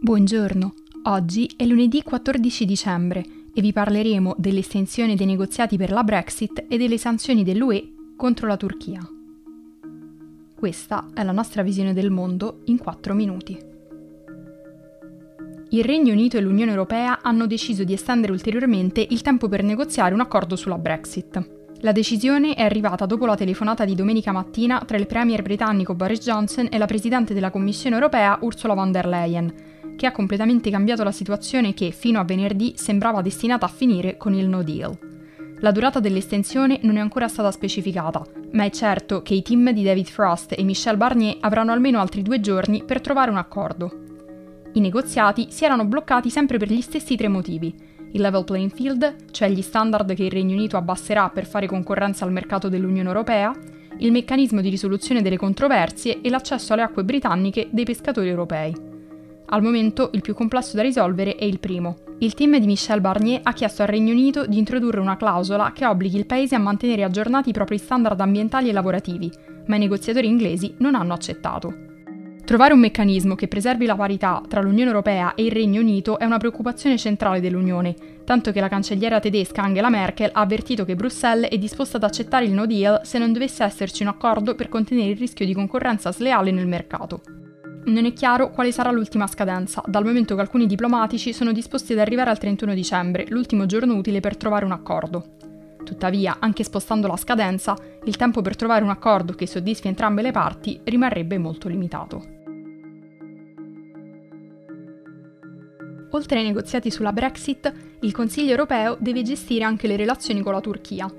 Buongiorno, oggi è lunedì 14 dicembre e vi parleremo dell'estensione dei negoziati per la Brexit e delle sanzioni dell'UE contro la Turchia. Questa è la nostra visione del mondo in 4 minuti. Il Regno Unito e l'Unione Europea hanno deciso di estendere ulteriormente il tempo per negoziare un accordo sulla Brexit. La decisione è arrivata dopo la telefonata di domenica mattina tra il premier britannico Boris Johnson e la presidente della Commissione europea Ursula von der Leyen, che ha completamente cambiato la situazione che, fino a venerdì, sembrava destinata a finire con il no deal. La durata dell'estensione non è ancora stata specificata, ma è certo che i team di David Frost e Michel Barnier avranno almeno altri due giorni per trovare un accordo. I negoziati si erano bloccati sempre per gli stessi tre motivi. Il level playing field, cioè gli standard che il Regno Unito abbasserà per fare concorrenza al mercato dell'Unione Europea, il meccanismo di risoluzione delle controversie e l'accesso alle acque britanniche dei pescatori europei. Al momento il più complesso da risolvere è il primo. Il team di Michel Barnier ha chiesto al Regno Unito di introdurre una clausola che obblighi il paese a mantenere aggiornati i propri standard ambientali e lavorativi, ma i negoziatori inglesi non hanno accettato. Trovare un meccanismo che preservi la parità tra l'Unione Europea e il Regno Unito è una preoccupazione centrale dell'Unione, tanto che la cancelliera tedesca Angela Merkel ha avvertito che Bruxelles è disposta ad accettare il no deal se non dovesse esserci un accordo per contenere il rischio di concorrenza sleale nel mercato. Non è chiaro quale sarà l'ultima scadenza, dal momento che alcuni diplomatici sono disposti ad arrivare al 31 dicembre, l'ultimo giorno utile per trovare un accordo. Tuttavia, anche spostando la scadenza, il tempo per trovare un accordo che soddisfi entrambe le parti rimarrebbe molto limitato. Oltre ai negoziati sulla Brexit, il Consiglio europeo deve gestire anche le relazioni con la Turchia,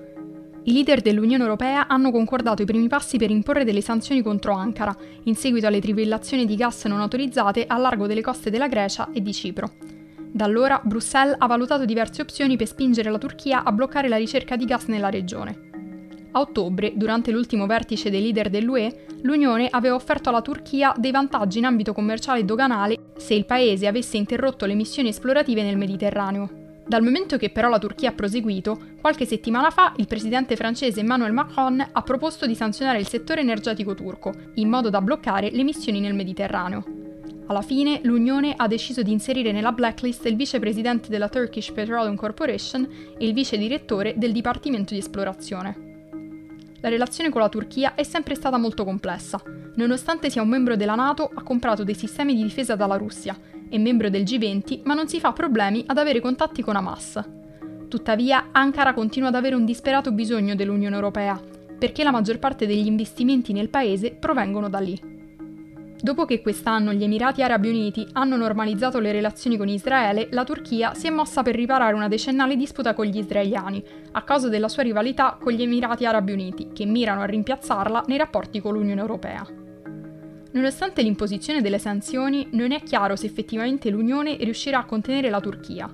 i leader dell'Unione Europea hanno concordato i primi passi per imporre delle sanzioni contro Ankara, in seguito alle trivellazioni di gas non autorizzate a largo delle coste della Grecia e di Cipro. Da allora Bruxelles ha valutato diverse opzioni per spingere la Turchia a bloccare la ricerca di gas nella regione. A ottobre, durante l'ultimo vertice dei leader dell'UE, l'Unione aveva offerto alla Turchia dei vantaggi in ambito commerciale e doganale se il paese avesse interrotto le missioni esplorative nel Mediterraneo. Dal momento che però la Turchia ha proseguito, qualche settimana fa il presidente francese Emmanuel Macron ha proposto di sanzionare il settore energetico turco, in modo da bloccare le missioni nel Mediterraneo. Alla fine l'Unione ha deciso di inserire nella blacklist il vicepresidente della Turkish Petroleum Corporation e il vice direttore del Dipartimento di Esplorazione. La relazione con la Turchia è sempre stata molto complessa. Nonostante sia un membro della Nato, ha comprato dei sistemi di difesa dalla Russia è membro del G20, ma non si fa problemi ad avere contatti con Hamas. Tuttavia, Ankara continua ad avere un disperato bisogno dell'Unione Europea, perché la maggior parte degli investimenti nel paese provengono da lì. Dopo che quest'anno gli Emirati Arabi Uniti hanno normalizzato le relazioni con Israele, la Turchia si è mossa per riparare una decennale disputa con gli israeliani, a causa della sua rivalità con gli Emirati Arabi Uniti, che mirano a rimpiazzarla nei rapporti con l'Unione Europea. Nonostante l'imposizione delle sanzioni, non è chiaro se effettivamente l'Unione riuscirà a contenere la Turchia.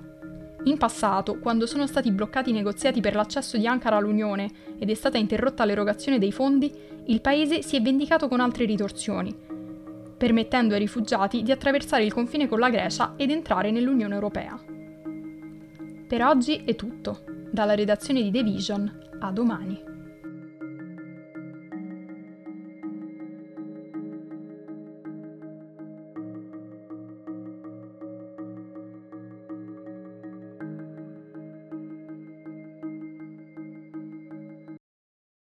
In passato, quando sono stati bloccati i negoziati per l'accesso di Ankara all'Unione ed è stata interrotta l'erogazione dei fondi, il paese si è vendicato con altre ritorsioni, permettendo ai rifugiati di attraversare il confine con la Grecia ed entrare nell'Unione Europea. Per oggi è tutto. Dalla redazione di The Vision, a domani.